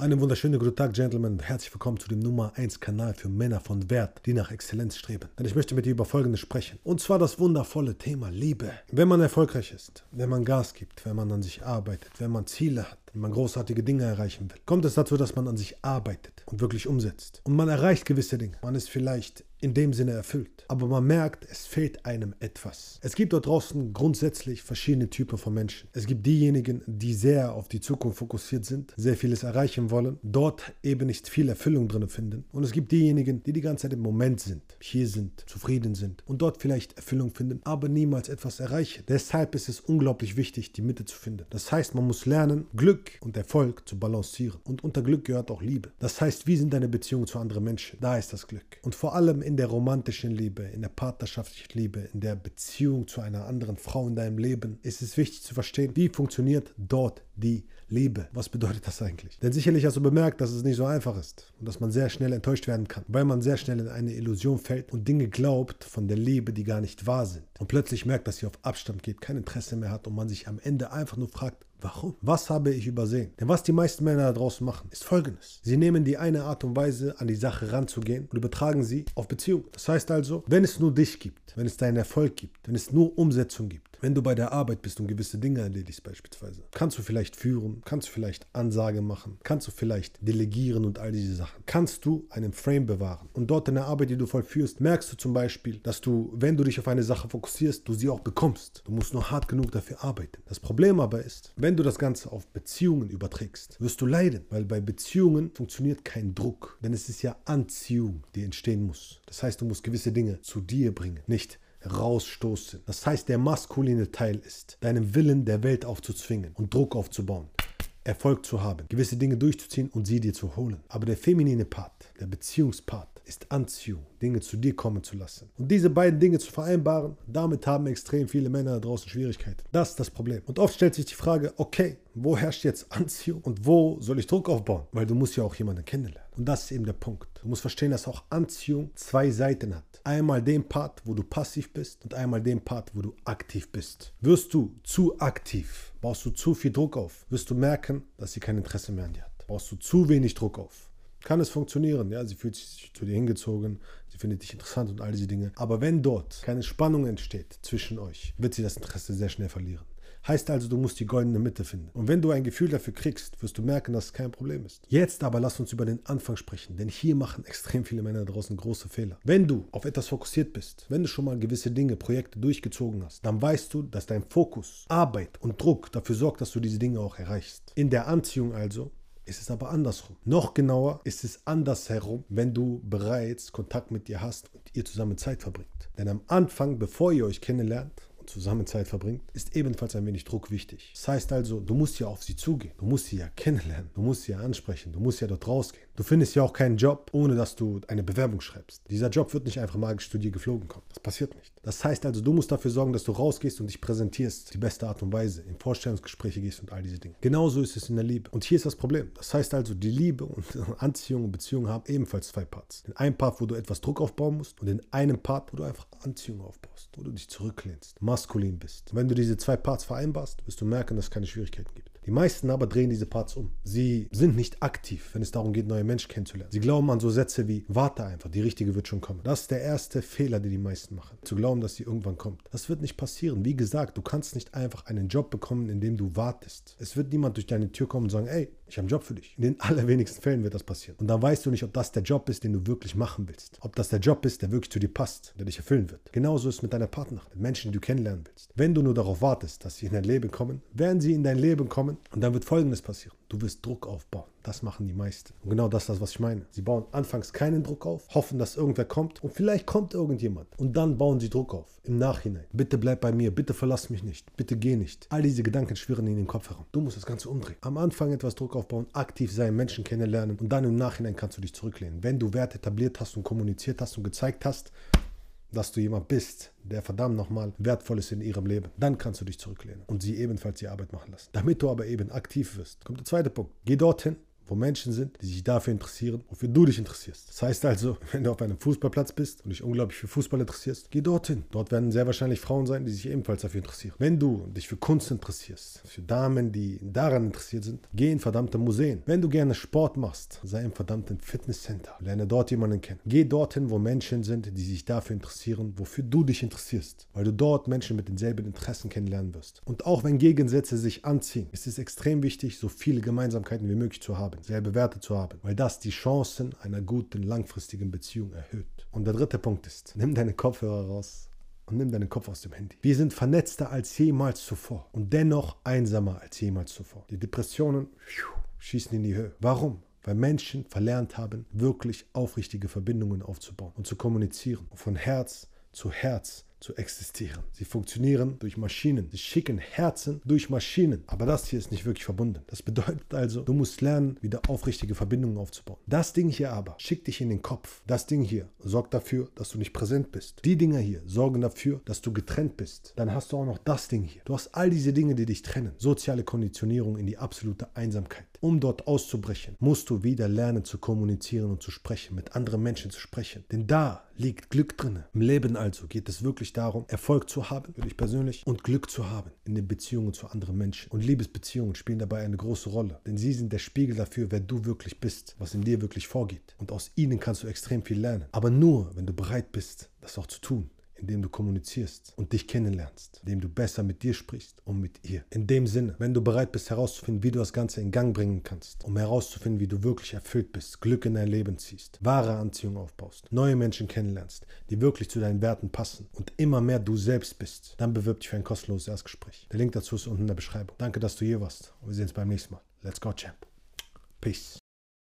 Einen wunderschönen guten Tag, Gentlemen, und herzlich willkommen zu dem Nummer 1 Kanal für Männer von Wert, die nach Exzellenz streben. Denn ich möchte mit dir über Folgendes sprechen. Und zwar das wundervolle Thema Liebe. Wenn man erfolgreich ist, wenn man Gas gibt, wenn man an sich arbeitet, wenn man Ziele hat, wenn man großartige Dinge erreichen will, kommt es dazu, dass man an sich arbeitet und wirklich umsetzt. Und man erreicht gewisse Dinge. Man ist vielleicht in dem Sinne erfüllt. Aber man merkt, es fehlt einem etwas. Es gibt dort draußen grundsätzlich verschiedene Typen von Menschen. Es gibt diejenigen, die sehr auf die Zukunft fokussiert sind, sehr vieles erreichen wollen, dort eben nicht viel Erfüllung drin finden. Und es gibt diejenigen, die die ganze Zeit im Moment sind, hier sind, zufrieden sind und dort vielleicht Erfüllung finden, aber niemals etwas erreichen. Deshalb ist es unglaublich wichtig, die Mitte zu finden. Das heißt, man muss lernen, Glück und Erfolg zu balancieren. Und unter Glück gehört auch Liebe. Das heißt, wie sind deine Beziehungen zu anderen Menschen? Da ist das Glück. Und vor allem in der romantischen Liebe, in der partnerschaftlichen Liebe, in der Beziehung zu einer anderen Frau in deinem Leben, ist es wichtig zu verstehen, wie funktioniert dort die Liebe. Was bedeutet das eigentlich? Denn sicherlich hast du bemerkt, dass es nicht so einfach ist und dass man sehr schnell enttäuscht werden kann, weil man sehr schnell in eine Illusion fällt und Dinge glaubt von der Liebe, die gar nicht wahr sind. Und plötzlich merkt, dass sie auf Abstand geht, kein Interesse mehr hat und man sich am Ende einfach nur fragt, Warum? Was habe ich übersehen? Denn was die meisten Männer da draußen machen, ist folgendes. Sie nehmen die eine Art und Weise, an die Sache ranzugehen und übertragen sie auf Beziehungen. Das heißt also, wenn es nur dich gibt, wenn es deinen Erfolg gibt, wenn es nur Umsetzung gibt, wenn du bei der Arbeit bist und gewisse Dinge erledigst beispielsweise, kannst du vielleicht führen, kannst du vielleicht Ansage machen, kannst du vielleicht delegieren und all diese Sachen. Kannst du einen Frame bewahren. Und dort in der Arbeit, die du vollführst, merkst du zum Beispiel, dass du, wenn du dich auf eine Sache fokussierst, du sie auch bekommst. Du musst nur hart genug dafür arbeiten. Das Problem aber ist, wenn du das Ganze auf Beziehungen überträgst, wirst du leiden, weil bei Beziehungen funktioniert kein Druck. Denn es ist ja Anziehung, die entstehen muss. Das heißt, du musst gewisse Dinge zu dir bringen, nicht rausstoßen. Das heißt, der maskuline Teil ist, deinem Willen der Welt aufzuzwingen und Druck aufzubauen. Erfolg zu haben, gewisse Dinge durchzuziehen und sie dir zu holen. Aber der feminine Part, der Beziehungspart, ist Anziehung, Dinge zu dir kommen zu lassen. Und diese beiden Dinge zu vereinbaren, damit haben extrem viele Männer da draußen Schwierigkeiten. Das ist das Problem. Und oft stellt sich die Frage, okay, wo herrscht jetzt Anziehung und wo soll ich Druck aufbauen? Weil du musst ja auch jemanden kennenlernen. Und das ist eben der Punkt. Du musst verstehen, dass auch Anziehung zwei Seiten hat. Einmal den Part, wo du passiv bist und einmal den Part, wo du aktiv bist. Wirst du zu aktiv, baust du zu viel Druck auf, wirst du merken, dass sie kein Interesse mehr an dir hat. Baust du zu wenig Druck auf. Kann es funktionieren, ja, sie fühlt sich zu dir hingezogen, sie findet dich interessant und all diese Dinge. Aber wenn dort keine Spannung entsteht zwischen euch, wird sie das Interesse sehr schnell verlieren. Heißt also, du musst die goldene Mitte finden. Und wenn du ein Gefühl dafür kriegst, wirst du merken, dass es kein Problem ist. Jetzt aber lass uns über den Anfang sprechen, denn hier machen extrem viele Männer draußen große Fehler. Wenn du auf etwas fokussiert bist, wenn du schon mal gewisse Dinge, Projekte durchgezogen hast, dann weißt du, dass dein Fokus, Arbeit und Druck dafür sorgt, dass du diese Dinge auch erreichst. In der Anziehung also ist es aber andersrum. Noch genauer ist es andersherum, wenn du bereits Kontakt mit ihr hast und ihr zusammen Zeit verbringt. Denn am Anfang, bevor ihr euch kennenlernt, zusammen Zeit verbringt, ist ebenfalls ein wenig Druck wichtig. Das heißt also, du musst ja auf sie zugehen, du musst sie ja kennenlernen, du musst sie ja ansprechen, du musst ja dort rausgehen. Du findest ja auch keinen Job, ohne dass du eine Bewerbung schreibst. Dieser Job wird nicht einfach magisch zu dir geflogen kommen. Das passiert nicht. Das heißt also, du musst dafür sorgen, dass du rausgehst und dich präsentierst, die beste Art und Weise, in Vorstellungsgespräche gehst und all diese Dinge. Genauso ist es in der Liebe. Und hier ist das Problem. Das heißt also, die Liebe und Anziehung und Beziehung haben ebenfalls zwei Parts. Den einen Part, wo du etwas Druck aufbauen musst und den einen Part, wo du einfach Anziehung aufbaust, wo du dich zurücklehnst, maskulin bist. Wenn du diese zwei Parts vereinbarst, wirst du merken, dass es keine Schwierigkeiten gibt. Die meisten aber drehen diese Parts um. Sie sind nicht aktiv, wenn es darum geht, neue Menschen kennenzulernen. Sie glauben an so Sätze wie, warte einfach, die richtige wird schon kommen. Das ist der erste Fehler, den die meisten machen. Zu glauben, dass sie irgendwann kommt. Das wird nicht passieren. Wie gesagt, du kannst nicht einfach einen Job bekommen, in dem du wartest. Es wird niemand durch deine Tür kommen und sagen, ey, ich habe einen Job für dich. In den allerwenigsten Fällen wird das passieren. Und dann weißt du nicht, ob das der Job ist, den du wirklich machen willst. Ob das der Job ist, der wirklich zu dir passt, der dich erfüllen wird. Genauso ist es mit deiner Partnerin, mit Menschen, die du kennenlernen willst. Wenn du nur darauf wartest, dass sie in dein Leben kommen, werden sie in dein Leben kommen und dann wird Folgendes passieren. Du wirst Druck aufbauen. Das machen die meisten. Und genau das ist das, was ich meine. Sie bauen anfangs keinen Druck auf, hoffen, dass irgendwer kommt und vielleicht kommt irgendjemand. Und dann bauen sie Druck auf. Im Nachhinein. Bitte bleib bei mir, bitte verlass mich nicht, bitte geh nicht. All diese Gedanken schwirren in den Kopf herum. Du musst das Ganze umdrehen. Am Anfang etwas Druck aufbauen, aktiv sein, Menschen kennenlernen und dann im Nachhinein kannst du dich zurücklehnen. Wenn du Werte etabliert hast und kommuniziert hast und gezeigt hast, dass du jemand bist, der verdammt nochmal wertvoll ist in ihrem Leben, dann kannst du dich zurücklehnen und sie ebenfalls die Arbeit machen lassen. Damit du aber eben aktiv wirst, kommt der zweite Punkt. Geh dorthin, wo Menschen sind, die sich dafür interessieren, wofür du dich interessierst. Das heißt also, wenn du auf einem Fußballplatz bist und dich unglaublich für Fußball interessierst, geh dorthin. Dort werden sehr wahrscheinlich Frauen sein, die sich ebenfalls dafür interessieren. Wenn du dich für Kunst interessierst, für Damen, die daran interessiert sind, geh in verdammte Museen. Wenn du gerne Sport machst, sei im verdammten Fitnesscenter. Lerne dort jemanden kennen. Geh dorthin, wo Menschen sind, die sich dafür interessieren, wofür du dich interessierst. Weil du dort Menschen mit denselben Interessen kennenlernen wirst. Und auch wenn Gegensätze sich anziehen, ist es extrem wichtig, so viele Gemeinsamkeiten wie möglich zu haben, selbe Werte zu haben, weil das die Chancen einer guten, langfristigen Beziehung erhöht. Und der dritte Punkt ist, nimm deine Kopfhörer raus und nimm deinen Kopf aus dem Handy. Wir sind vernetzter als jemals zuvor und dennoch einsamer als jemals zuvor. Die Depressionen schießen in die Höhe. Warum? Weil Menschen verlernt haben, wirklich aufrichtige Verbindungen aufzubauen und zu kommunizieren. von Herz zu Herz zu existieren. Sie funktionieren durch Maschinen. Sie schicken Herzen durch Maschinen. Aber das hier ist nicht wirklich verbunden. Das bedeutet also, du musst lernen, wieder aufrichtige Verbindungen aufzubauen. Das Ding hier aber schickt dich in den Kopf. Das Ding hier sorgt dafür, dass du nicht präsent bist. Die Dinger hier sorgen dafür, dass du getrennt bist. Dann hast du auch noch das Ding hier. Du hast all diese Dinge, die dich trennen. Soziale Konditionierung in die absolute Einsamkeit. Um dort auszubrechen, musst du wieder lernen zu kommunizieren und zu sprechen, mit anderen Menschen zu sprechen. Denn da liegt Glück drin. Im Leben also geht es wirklich darum, Erfolg zu haben, für dich persönlich, und Glück zu haben in den Beziehungen zu anderen Menschen. Und Liebesbeziehungen spielen dabei eine große Rolle, denn sie sind der Spiegel dafür, wer du wirklich bist, was in dir wirklich vorgeht. Und aus ihnen kannst du extrem viel lernen. Aber nur, wenn du bereit bist, das auch zu tun indem du kommunizierst und dich kennenlernst, indem du besser mit dir sprichst und mit ihr. In dem Sinne, wenn du bereit bist herauszufinden, wie du das Ganze in Gang bringen kannst, um herauszufinden, wie du wirklich erfüllt bist, Glück in dein Leben ziehst, wahre Anziehung aufbaust, neue Menschen kennenlernst, die wirklich zu deinen Werten passen und immer mehr du selbst bist, dann bewirb dich für ein kostenloses Erstgespräch. Der Link dazu ist unten in der Beschreibung. Danke, dass du hier warst und wir sehen uns beim nächsten Mal. Let's go, Champ. Peace.